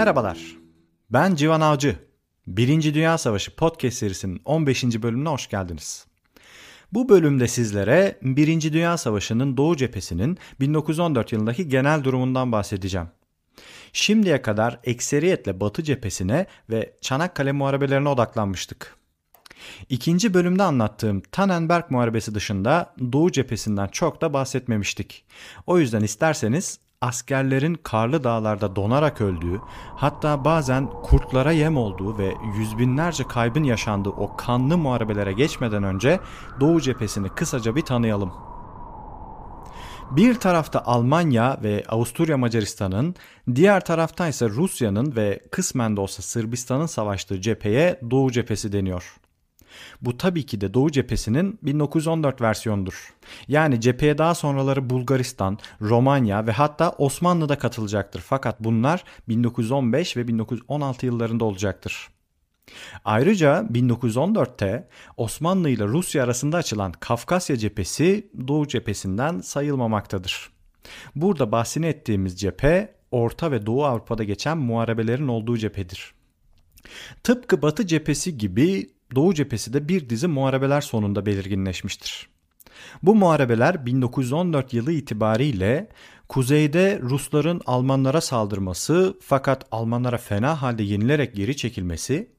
Merhabalar. Ben Civan Avcı. Birinci Dünya Savaşı podcast serisinin 15. bölümüne hoş geldiniz. Bu bölümde sizlere Birinci Dünya Savaşı'nın Doğu cephesinin 1914 yılındaki genel durumundan bahsedeceğim. Şimdiye kadar ekseriyetle Batı cephesine ve Çanakkale muharebelerine odaklanmıştık. İkinci bölümde anlattığım Tannenberg Muharebesi dışında Doğu cephesinden çok da bahsetmemiştik. O yüzden isterseniz askerlerin karlı dağlarda donarak öldüğü, hatta bazen kurtlara yem olduğu ve yüz binlerce kaybın yaşandığı o kanlı muharebelere geçmeden önce Doğu cephesini kısaca bir tanıyalım. Bir tarafta Almanya ve Avusturya Macaristan'ın, diğer tarafta ise Rusya'nın ve kısmen de olsa Sırbistan'ın savaştığı cepheye Doğu cephesi deniyor. Bu tabii ki de Doğu cephesinin 1914 versiyonudur. Yani cepheye daha sonraları Bulgaristan, Romanya ve hatta Osmanlı da katılacaktır. Fakat bunlar 1915 ve 1916 yıllarında olacaktır. Ayrıca 1914'te Osmanlı ile Rusya arasında açılan Kafkasya cephesi Doğu cephesinden sayılmamaktadır. Burada bahsini ettiğimiz cephe Orta ve Doğu Avrupa'da geçen muharebelerin olduğu cephedir. Tıpkı Batı cephesi gibi Doğu cephesi de bir dizi muharebeler sonunda belirginleşmiştir. Bu muharebeler 1914 yılı itibariyle kuzeyde Rusların Almanlara saldırması fakat Almanlara fena halde yenilerek geri çekilmesi,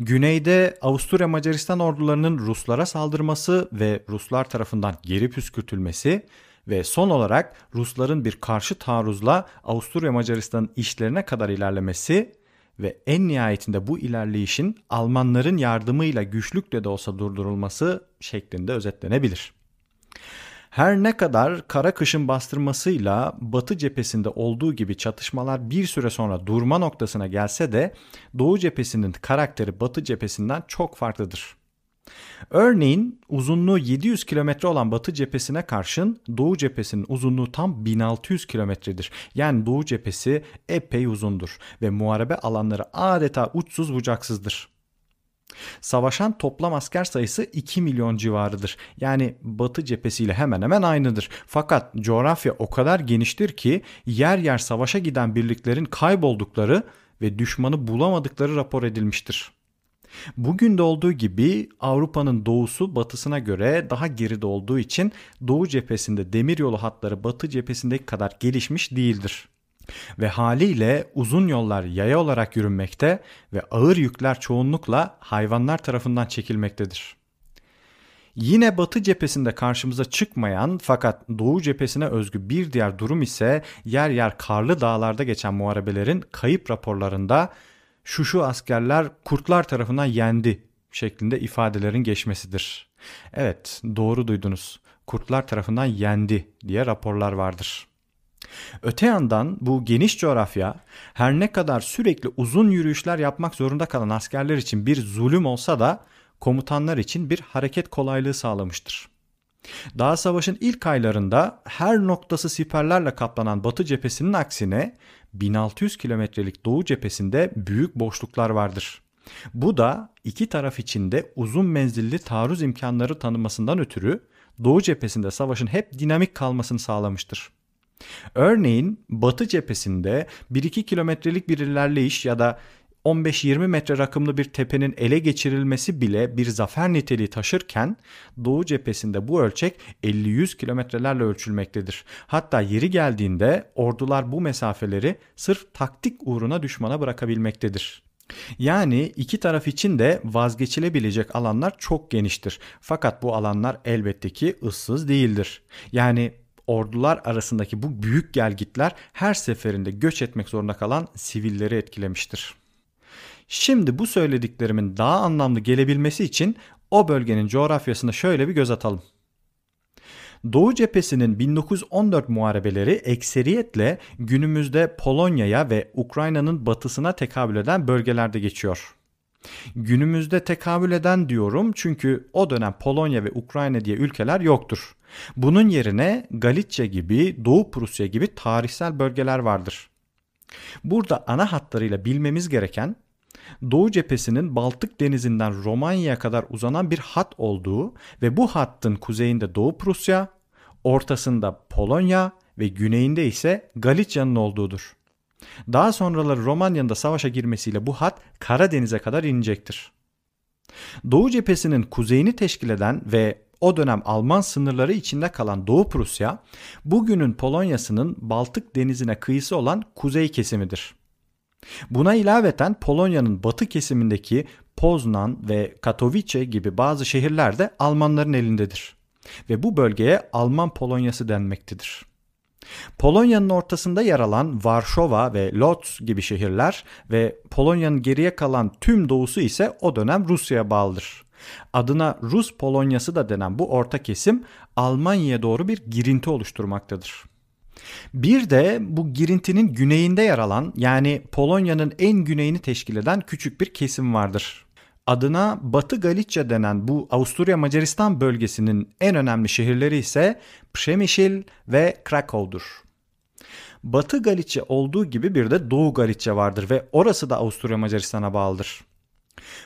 güneyde Avusturya Macaristan ordularının Ruslara saldırması ve Ruslar tarafından geri püskürtülmesi ve son olarak Rusların bir karşı taarruzla Avusturya Macaristan'ın işlerine kadar ilerlemesi ve en nihayetinde bu ilerleyişin Almanların yardımıyla güçlükle de olsa durdurulması şeklinde özetlenebilir. Her ne kadar kara kışın bastırmasıyla Batı cephesinde olduğu gibi çatışmalar bir süre sonra durma noktasına gelse de Doğu cephesinin karakteri Batı cephesinden çok farklıdır. Örneğin uzunluğu 700 kilometre olan Batı cephesine karşın Doğu cephesinin uzunluğu tam 1600 kilometredir. Yani Doğu cephesi epey uzundur ve muharebe alanları adeta uçsuz bucaksızdır. Savaşan toplam asker sayısı 2 milyon civarıdır. Yani Batı cephesiyle hemen hemen aynıdır. Fakat coğrafya o kadar geniştir ki yer yer savaşa giden birliklerin kayboldukları ve düşmanı bulamadıkları rapor edilmiştir. Bugün de olduğu gibi Avrupa'nın doğusu batısına göre daha geride olduğu için doğu cephesinde demiryolu hatları batı cephesindeki kadar gelişmiş değildir. Ve haliyle uzun yollar yaya olarak yürünmekte ve ağır yükler çoğunlukla hayvanlar tarafından çekilmektedir. Yine batı cephesinde karşımıza çıkmayan fakat doğu cephesine özgü bir diğer durum ise yer yer karlı dağlarda geçen muharebelerin kayıp raporlarında şu şu askerler kurtlar tarafından yendi şeklinde ifadelerin geçmesidir. Evet doğru duydunuz. Kurtlar tarafından yendi diye raporlar vardır. Öte yandan bu geniş coğrafya her ne kadar sürekli uzun yürüyüşler yapmak zorunda kalan askerler için bir zulüm olsa da komutanlar için bir hareket kolaylığı sağlamıştır. Daha savaşın ilk aylarında her noktası siperlerle kaplanan Batı cephesinin aksine 1600 kilometrelik Doğu cephesinde büyük boşluklar vardır. Bu da iki taraf içinde uzun menzilli taarruz imkanları tanımasından ötürü Doğu cephesinde savaşın hep dinamik kalmasını sağlamıştır. Örneğin Batı cephesinde 1-2 kilometrelik bir ilerleyiş ya da 15-20 metre rakımlı bir tepenin ele geçirilmesi bile bir zafer niteliği taşırken Doğu cephesinde bu ölçek 50-100 kilometrelerle ölçülmektedir. Hatta yeri geldiğinde ordular bu mesafeleri sırf taktik uğruna düşmana bırakabilmektedir. Yani iki taraf için de vazgeçilebilecek alanlar çok geniştir. Fakat bu alanlar elbette ki ıssız değildir. Yani ordular arasındaki bu büyük gelgitler her seferinde göç etmek zorunda kalan sivilleri etkilemiştir. Şimdi bu söylediklerimin daha anlamlı gelebilmesi için o bölgenin coğrafyasına şöyle bir göz atalım. Doğu cephesinin 1914 muharebeleri ekseriyetle günümüzde Polonya'ya ve Ukrayna'nın batısına tekabül eden bölgelerde geçiyor. Günümüzde tekabül eden diyorum çünkü o dönem Polonya ve Ukrayna diye ülkeler yoktur. Bunun yerine Galicia gibi, Doğu Prusya gibi tarihsel bölgeler vardır. Burada ana hatlarıyla bilmemiz gereken Doğu cephesinin Baltık denizinden Romanya'ya kadar uzanan bir hat olduğu ve bu hattın kuzeyinde Doğu Prusya, ortasında Polonya ve güneyinde ise Galicia'nın olduğudur. Daha sonraları Romanya'nın da savaşa girmesiyle bu hat Karadeniz'e kadar inecektir. Doğu cephesinin kuzeyini teşkil eden ve o dönem Alman sınırları içinde kalan Doğu Prusya, bugünün Polonya'sının Baltık denizine kıyısı olan kuzey kesimidir. Buna ilaveten Polonya'nın batı kesimindeki Poznan ve Katowice gibi bazı şehirler de Almanların elindedir. Ve bu bölgeye Alman Polonyası denmektedir. Polonya'nın ortasında yer alan Varşova ve Lodz gibi şehirler ve Polonya'nın geriye kalan tüm doğusu ise o dönem Rusya'ya bağlıdır. Adına Rus Polonyası da denen bu orta kesim Almanya'ya doğru bir girinti oluşturmaktadır. Bir de bu girintinin güneyinde yer alan yani Polonya'nın en güneyini teşkil eden küçük bir kesim vardır. Adına Batı Galicia denen bu Avusturya Macaristan bölgesinin en önemli şehirleri ise Przemyśl ve Krakow'dur. Batı Galicia olduğu gibi bir de Doğu Galicia vardır ve orası da Avusturya Macaristan'a bağlıdır.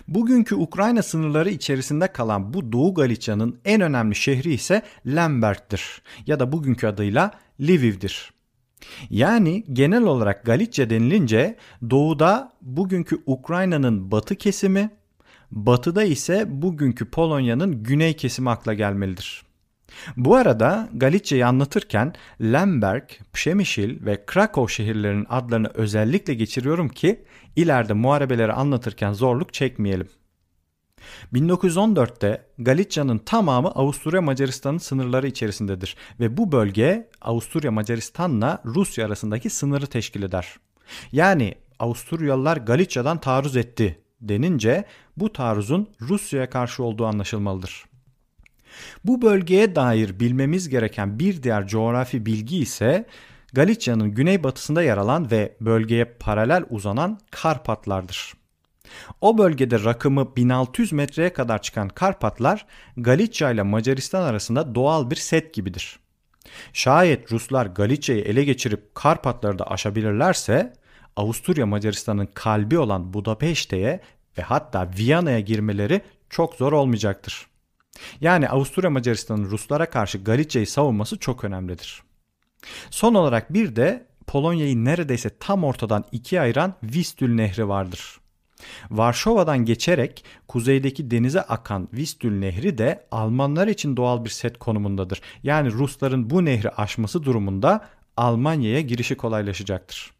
Bugünkü Ukrayna sınırları içerisinde kalan bu Doğu Galicia'nın en önemli şehri ise Lemberg'tir ya da bugünkü adıyla Lviv'dir. Yani genel olarak Galicia denilince doğuda bugünkü Ukrayna'nın batı kesimi, batıda ise bugünkü Polonya'nın güney kesimi akla gelmelidir. Bu arada Galicia'yı anlatırken Lemberg, Przemyśl ve Krakow şehirlerinin adlarını özellikle geçiriyorum ki ileride muharebeleri anlatırken zorluk çekmeyelim. 1914'te Galicia'nın tamamı Avusturya Macaristan'ın sınırları içerisindedir ve bu bölge Avusturya Macaristan'la Rusya arasındaki sınırı teşkil eder. Yani Avusturyalılar Galicia'dan taarruz etti denince bu taarruzun Rusya'ya karşı olduğu anlaşılmalıdır. Bu bölgeye dair bilmemiz gereken bir diğer coğrafi bilgi ise Galicia'nın güneybatısında yer alan ve bölgeye paralel uzanan Karpatlardır. O bölgede rakımı 1600 metreye kadar çıkan Karpatlar Galicia ile Macaristan arasında doğal bir set gibidir. Şayet Ruslar Galicia'yı ele geçirip Karpatları da aşabilirlerse Avusturya Macaristan'ın kalbi olan Budapeşte'ye ve hatta Viyana'ya girmeleri çok zor olmayacaktır. Yani Avusturya Macaristan'ın Ruslara karşı Galicia'yı savunması çok önemlidir. Son olarak bir de Polonya'yı neredeyse tam ortadan ikiye ayıran Vistül Nehri vardır. Varşova'dan geçerek kuzeydeki denize akan Vistül Nehri de Almanlar için doğal bir set konumundadır. Yani Rusların bu nehri aşması durumunda Almanya'ya girişi kolaylaşacaktır.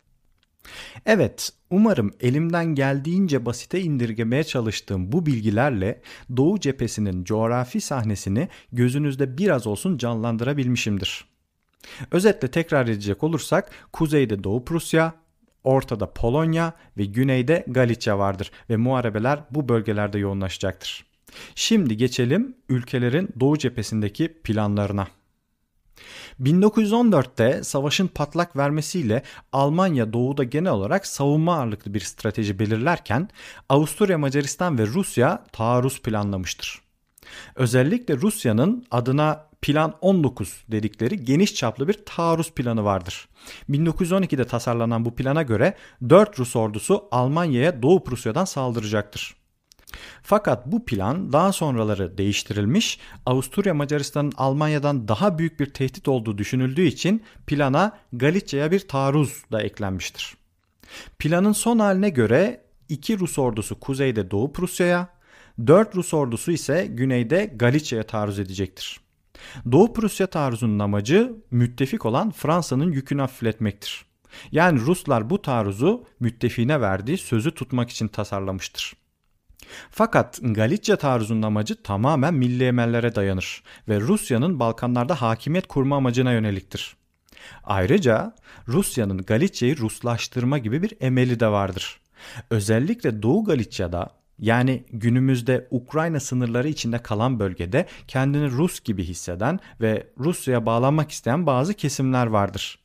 Evet, umarım elimden geldiğince basite indirgemeye çalıştığım bu bilgilerle Doğu cephesinin coğrafi sahnesini gözünüzde biraz olsun canlandırabilmişimdir. Özetle tekrar edecek olursak kuzeyde Doğu Prusya, ortada Polonya ve güneyde Galicia vardır ve muharebeler bu bölgelerde yoğunlaşacaktır. Şimdi geçelim ülkelerin Doğu cephesindeki planlarına. 1914'te savaşın patlak vermesiyle Almanya doğuda genel olarak savunma ağırlıklı bir strateji belirlerken Avusturya, Macaristan ve Rusya taarruz planlamıştır. Özellikle Rusya'nın adına Plan 19 dedikleri geniş çaplı bir taarruz planı vardır. 1912'de tasarlanan bu plana göre 4 Rus ordusu Almanya'ya Doğu Prusya'dan saldıracaktır. Fakat bu plan daha sonraları değiştirilmiş, Avusturya Macaristan'ın Almanya'dan daha büyük bir tehdit olduğu düşünüldüğü için plana Galicia'ya bir taarruz da eklenmiştir. Planın son haline göre iki Rus ordusu kuzeyde Doğu Prusya'ya, 4 Rus ordusu ise güneyde Galicia'ya taarruz edecektir. Doğu Prusya taarruzunun amacı müttefik olan Fransa'nın yükünü hafifletmektir. Yani Ruslar bu taarruzu müttefiğine verdiği sözü tutmak için tasarlamıştır. Fakat Galicia taarruzunun amacı tamamen milli emellere dayanır ve Rusya'nın Balkanlarda hakimiyet kurma amacına yöneliktir. Ayrıca Rusya'nın Galicia'yı Ruslaştırma gibi bir emeli de vardır. Özellikle Doğu Galicia'da yani günümüzde Ukrayna sınırları içinde kalan bölgede kendini Rus gibi hisseden ve Rusya'ya bağlanmak isteyen bazı kesimler vardır.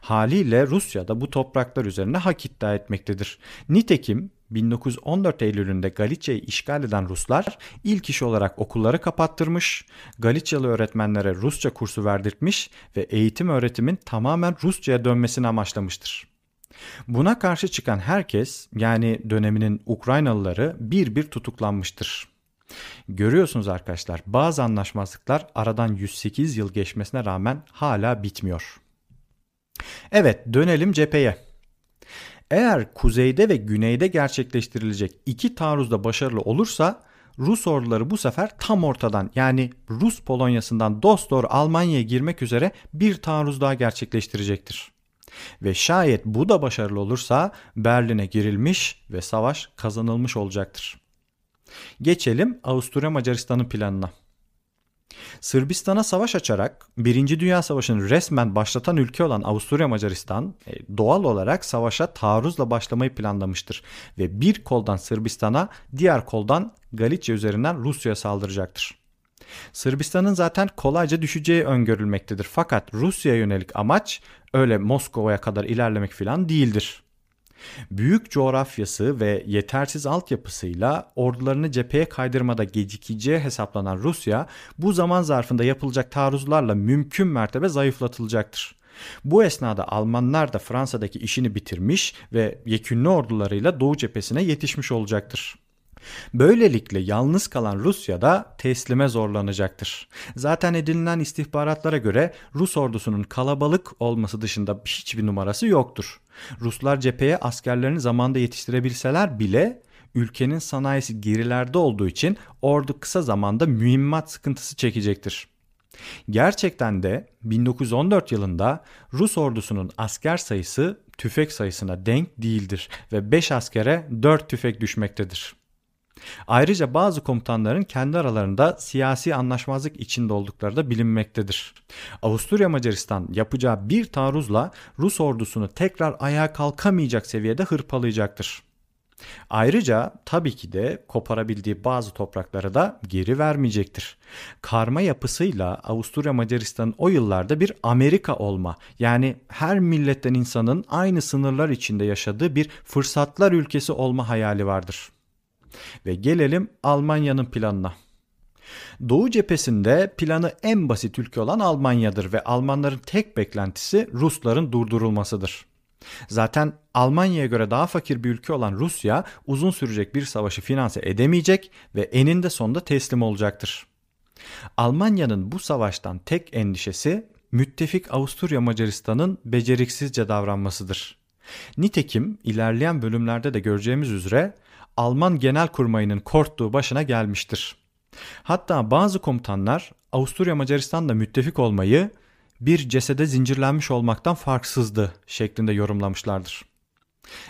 Haliyle Rusya da bu topraklar üzerine hak iddia etmektedir. Nitekim 1914 Eylül'ünde Galicia'yı işgal eden Ruslar ilk iş olarak okulları kapattırmış, Galicialı öğretmenlere Rusça kursu verdirtmiş ve eğitim öğretimin tamamen Rusça'ya dönmesini amaçlamıştır. Buna karşı çıkan herkes yani döneminin Ukraynalıları bir bir tutuklanmıştır. Görüyorsunuz arkadaşlar bazı anlaşmazlıklar aradan 108 yıl geçmesine rağmen hala bitmiyor. Evet dönelim cepheye. Eğer kuzeyde ve güneyde gerçekleştirilecek iki taarruzda başarılı olursa Rus orduları bu sefer tam ortadan yani Rus Polonyası'ndan dost doğru Almanya'ya girmek üzere bir taarruz daha gerçekleştirecektir. Ve şayet bu da başarılı olursa Berlin'e girilmiş ve savaş kazanılmış olacaktır. Geçelim Avusturya Macaristan'ın planına. Sırbistan'a savaş açarak Birinci Dünya Savaşı'nı resmen başlatan ülke olan Avusturya Macaristan e, doğal olarak savaşa taarruzla başlamayı planlamıştır ve bir koldan Sırbistan'a diğer koldan Galicia üzerinden Rusya'ya saldıracaktır. Sırbistan'ın zaten kolayca düşeceği öngörülmektedir. Fakat Rusya'ya yönelik amaç öyle Moskova'ya kadar ilerlemek falan değildir. Büyük coğrafyası ve yetersiz altyapısıyla ordularını cepheye kaydırmada gecikeceği hesaplanan Rusya bu zaman zarfında yapılacak taarruzlarla mümkün mertebe zayıflatılacaktır. Bu esnada Almanlar da Fransa'daki işini bitirmiş ve yekünlü ordularıyla Doğu cephesine yetişmiş olacaktır. Böylelikle yalnız kalan Rusya da teslime zorlanacaktır. Zaten edinilen istihbaratlara göre Rus ordusunun kalabalık olması dışında hiçbir numarası yoktur. Ruslar cepheye askerlerini zamanda yetiştirebilseler bile ülkenin sanayisi gerilerde olduğu için ordu kısa zamanda mühimmat sıkıntısı çekecektir. Gerçekten de 1914 yılında Rus ordusunun asker sayısı tüfek sayısına denk değildir ve 5 askere 4 tüfek düşmektedir. Ayrıca bazı komutanların kendi aralarında siyasi anlaşmazlık içinde oldukları da bilinmektedir. Avusturya Macaristan yapacağı bir taarruzla Rus ordusunu tekrar ayağa kalkamayacak seviyede hırpalayacaktır. Ayrıca tabii ki de koparabildiği bazı toprakları da geri vermeyecektir. Karma yapısıyla Avusturya Macaristan'ın o yıllarda bir Amerika olma yani her milletten insanın aynı sınırlar içinde yaşadığı bir fırsatlar ülkesi olma hayali vardır. Ve gelelim Almanya'nın planına. Doğu cephesinde planı en basit ülke olan Almanya'dır ve Almanların tek beklentisi Rusların durdurulmasıdır. Zaten Almanya'ya göre daha fakir bir ülke olan Rusya uzun sürecek bir savaşı finanse edemeyecek ve eninde sonunda teslim olacaktır. Almanya'nın bu savaştan tek endişesi müttefik Avusturya Macaristan'ın beceriksizce davranmasıdır. Nitekim ilerleyen bölümlerde de göreceğimiz üzere Alman Genelkurmayı'nın korktuğu başına gelmiştir. Hatta bazı komutanlar Avusturya Macaristan'la müttefik olmayı bir cesede zincirlenmiş olmaktan farksızdı şeklinde yorumlamışlardır.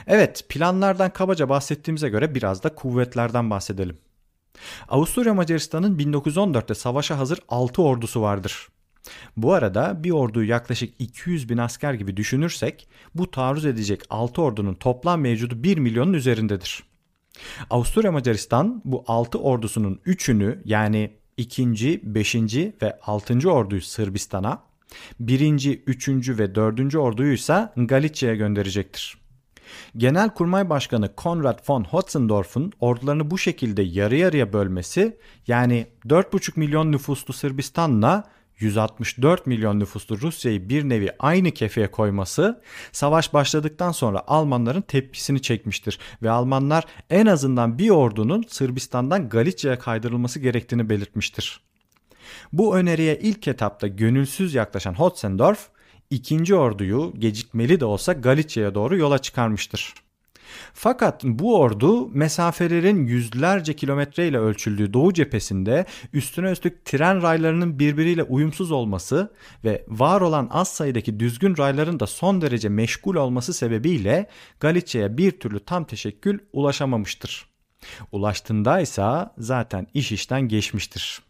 Evet planlardan kabaca bahsettiğimize göre biraz da kuvvetlerden bahsedelim. Avusturya Macaristan'ın 1914'te savaşa hazır 6 ordusu vardır. Bu arada bir orduyu yaklaşık 200 bin asker gibi düşünürsek bu taarruz edecek 6 ordunun toplam mevcudu 1 milyonun üzerindedir. Avusturya Macaristan bu 6 ordusunun 3'ünü yani 2. 5. ve 6. orduyu Sırbistan'a, 1. 3. ve 4. orduyu ise Galicia'ya gönderecektir. Genelkurmay Başkanı Konrad von Hotzendorf'un ordularını bu şekilde yarı yarıya bölmesi yani 4,5 milyon nüfuslu Sırbistan'la 164 milyon nüfuslu Rusya'yı bir nevi aynı kefeye koyması savaş başladıktan sonra Almanların tepkisini çekmiştir ve Almanlar en azından bir ordunun Sırbistan'dan Galicia'ya kaydırılması gerektiğini belirtmiştir. Bu öneriye ilk etapta gönülsüz yaklaşan Hotzendorf, ikinci orduyu gecikmeli de olsa Galicia'ya doğru yola çıkarmıştır. Fakat bu ordu mesafelerin yüzlerce kilometre ile ölçüldüğü Doğu cephesinde üstüne üstlük tren raylarının birbiriyle uyumsuz olması ve var olan az sayıdaki düzgün rayların da son derece meşgul olması sebebiyle Galicia'ya bir türlü tam teşekkül ulaşamamıştır. Ulaştığında ise zaten iş işten geçmiştir.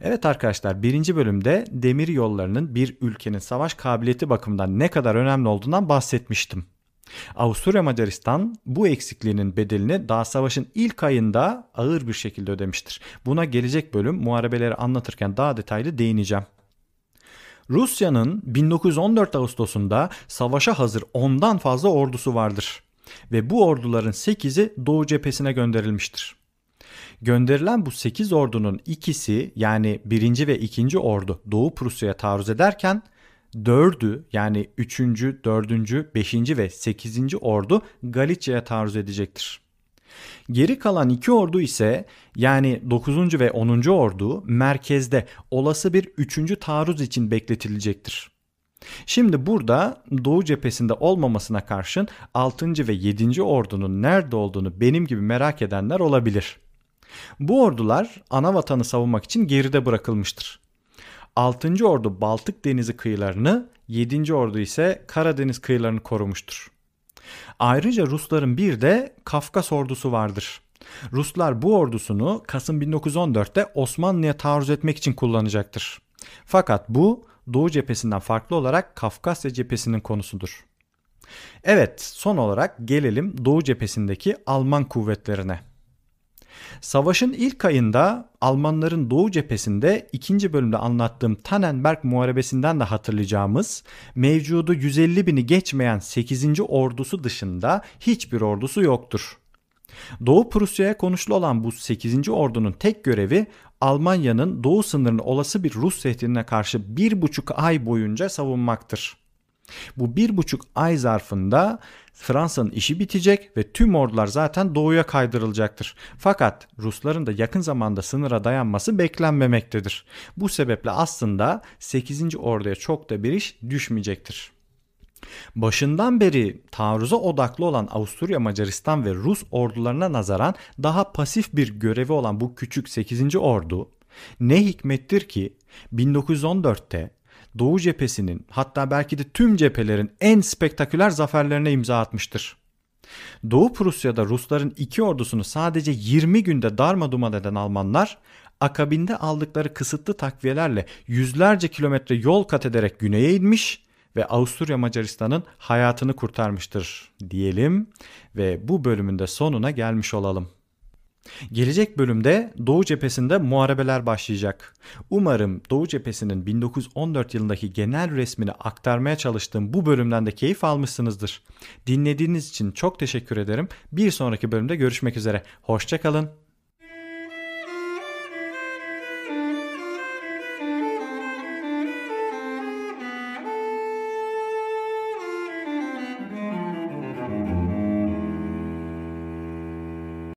Evet arkadaşlar birinci bölümde demir yollarının bir ülkenin savaş kabiliyeti bakımından ne kadar önemli olduğundan bahsetmiştim. Avusturya Macaristan bu eksikliğinin bedelini daha savaşın ilk ayında ağır bir şekilde ödemiştir. Buna gelecek bölüm muharebeleri anlatırken daha detaylı değineceğim. Rusya'nın 1914 Ağustos'unda savaşa hazır ondan fazla ordusu vardır ve bu orduların 8'i Doğu cephesine gönderilmiştir. Gönderilen bu 8 ordunun ikisi yani 1. ve 2. ordu Doğu Prusya'ya taarruz ederken dördü yani üçüncü, dördüncü, beşinci ve sekizinci ordu Galicia'ya taarruz edecektir. Geri kalan iki ordu ise yani 9. ve 10. ordu merkezde olası bir 3. taarruz için bekletilecektir. Şimdi burada Doğu cephesinde olmamasına karşın 6. ve 7. ordunun nerede olduğunu benim gibi merak edenler olabilir. Bu ordular ana vatanı savunmak için geride bırakılmıştır. 6. ordu Baltık Denizi kıyılarını, 7. ordu ise Karadeniz kıyılarını korumuştur. Ayrıca Rusların bir de Kafkas ordusu vardır. Ruslar bu ordusunu Kasım 1914'te Osmanlı'ya taarruz etmek için kullanacaktır. Fakat bu Doğu cephesinden farklı olarak Kafkasya cephesinin konusudur. Evet, son olarak gelelim Doğu cephesindeki Alman kuvvetlerine. Savaşın ilk ayında Almanların Doğu cephesinde ikinci bölümde anlattığım Tannenberg Muharebesi'nden de hatırlayacağımız mevcudu 150 bini geçmeyen 8. ordusu dışında hiçbir ordusu yoktur. Doğu Prusya'ya konuşlu olan bu 8. ordunun tek görevi Almanya'nın doğu sınırını olası bir Rus tehdidine karşı bir buçuk ay boyunca savunmaktır. Bu bir buçuk ay zarfında Fransa'nın işi bitecek ve tüm ordular zaten doğuya kaydırılacaktır. Fakat Rusların da yakın zamanda sınıra dayanması beklenmemektedir. Bu sebeple aslında 8. orduya çok da bir iş düşmeyecektir. Başından beri taarruza odaklı olan Avusturya, Macaristan ve Rus ordularına nazaran daha pasif bir görevi olan bu küçük 8. ordu ne hikmettir ki 1914'te Doğu cephesinin hatta belki de tüm cephelerin en spektaküler zaferlerine imza atmıştır. Doğu Prusya'da Rusların iki ordusunu sadece 20 günde darmaduman eden Almanlar akabinde aldıkları kısıtlı takviyelerle yüzlerce kilometre yol kat ederek güneye inmiş ve Avusturya Macaristan'ın hayatını kurtarmıştır diyelim ve bu bölümün de sonuna gelmiş olalım. Gelecek bölümde Doğu cephesinde muharebeler başlayacak. Umarım Doğu cephesinin 1914 yılındaki genel resmini aktarmaya çalıştığım bu bölümden de keyif almışsınızdır. Dinlediğiniz için çok teşekkür ederim. Bir sonraki bölümde görüşmek üzere. Hoşçakalın.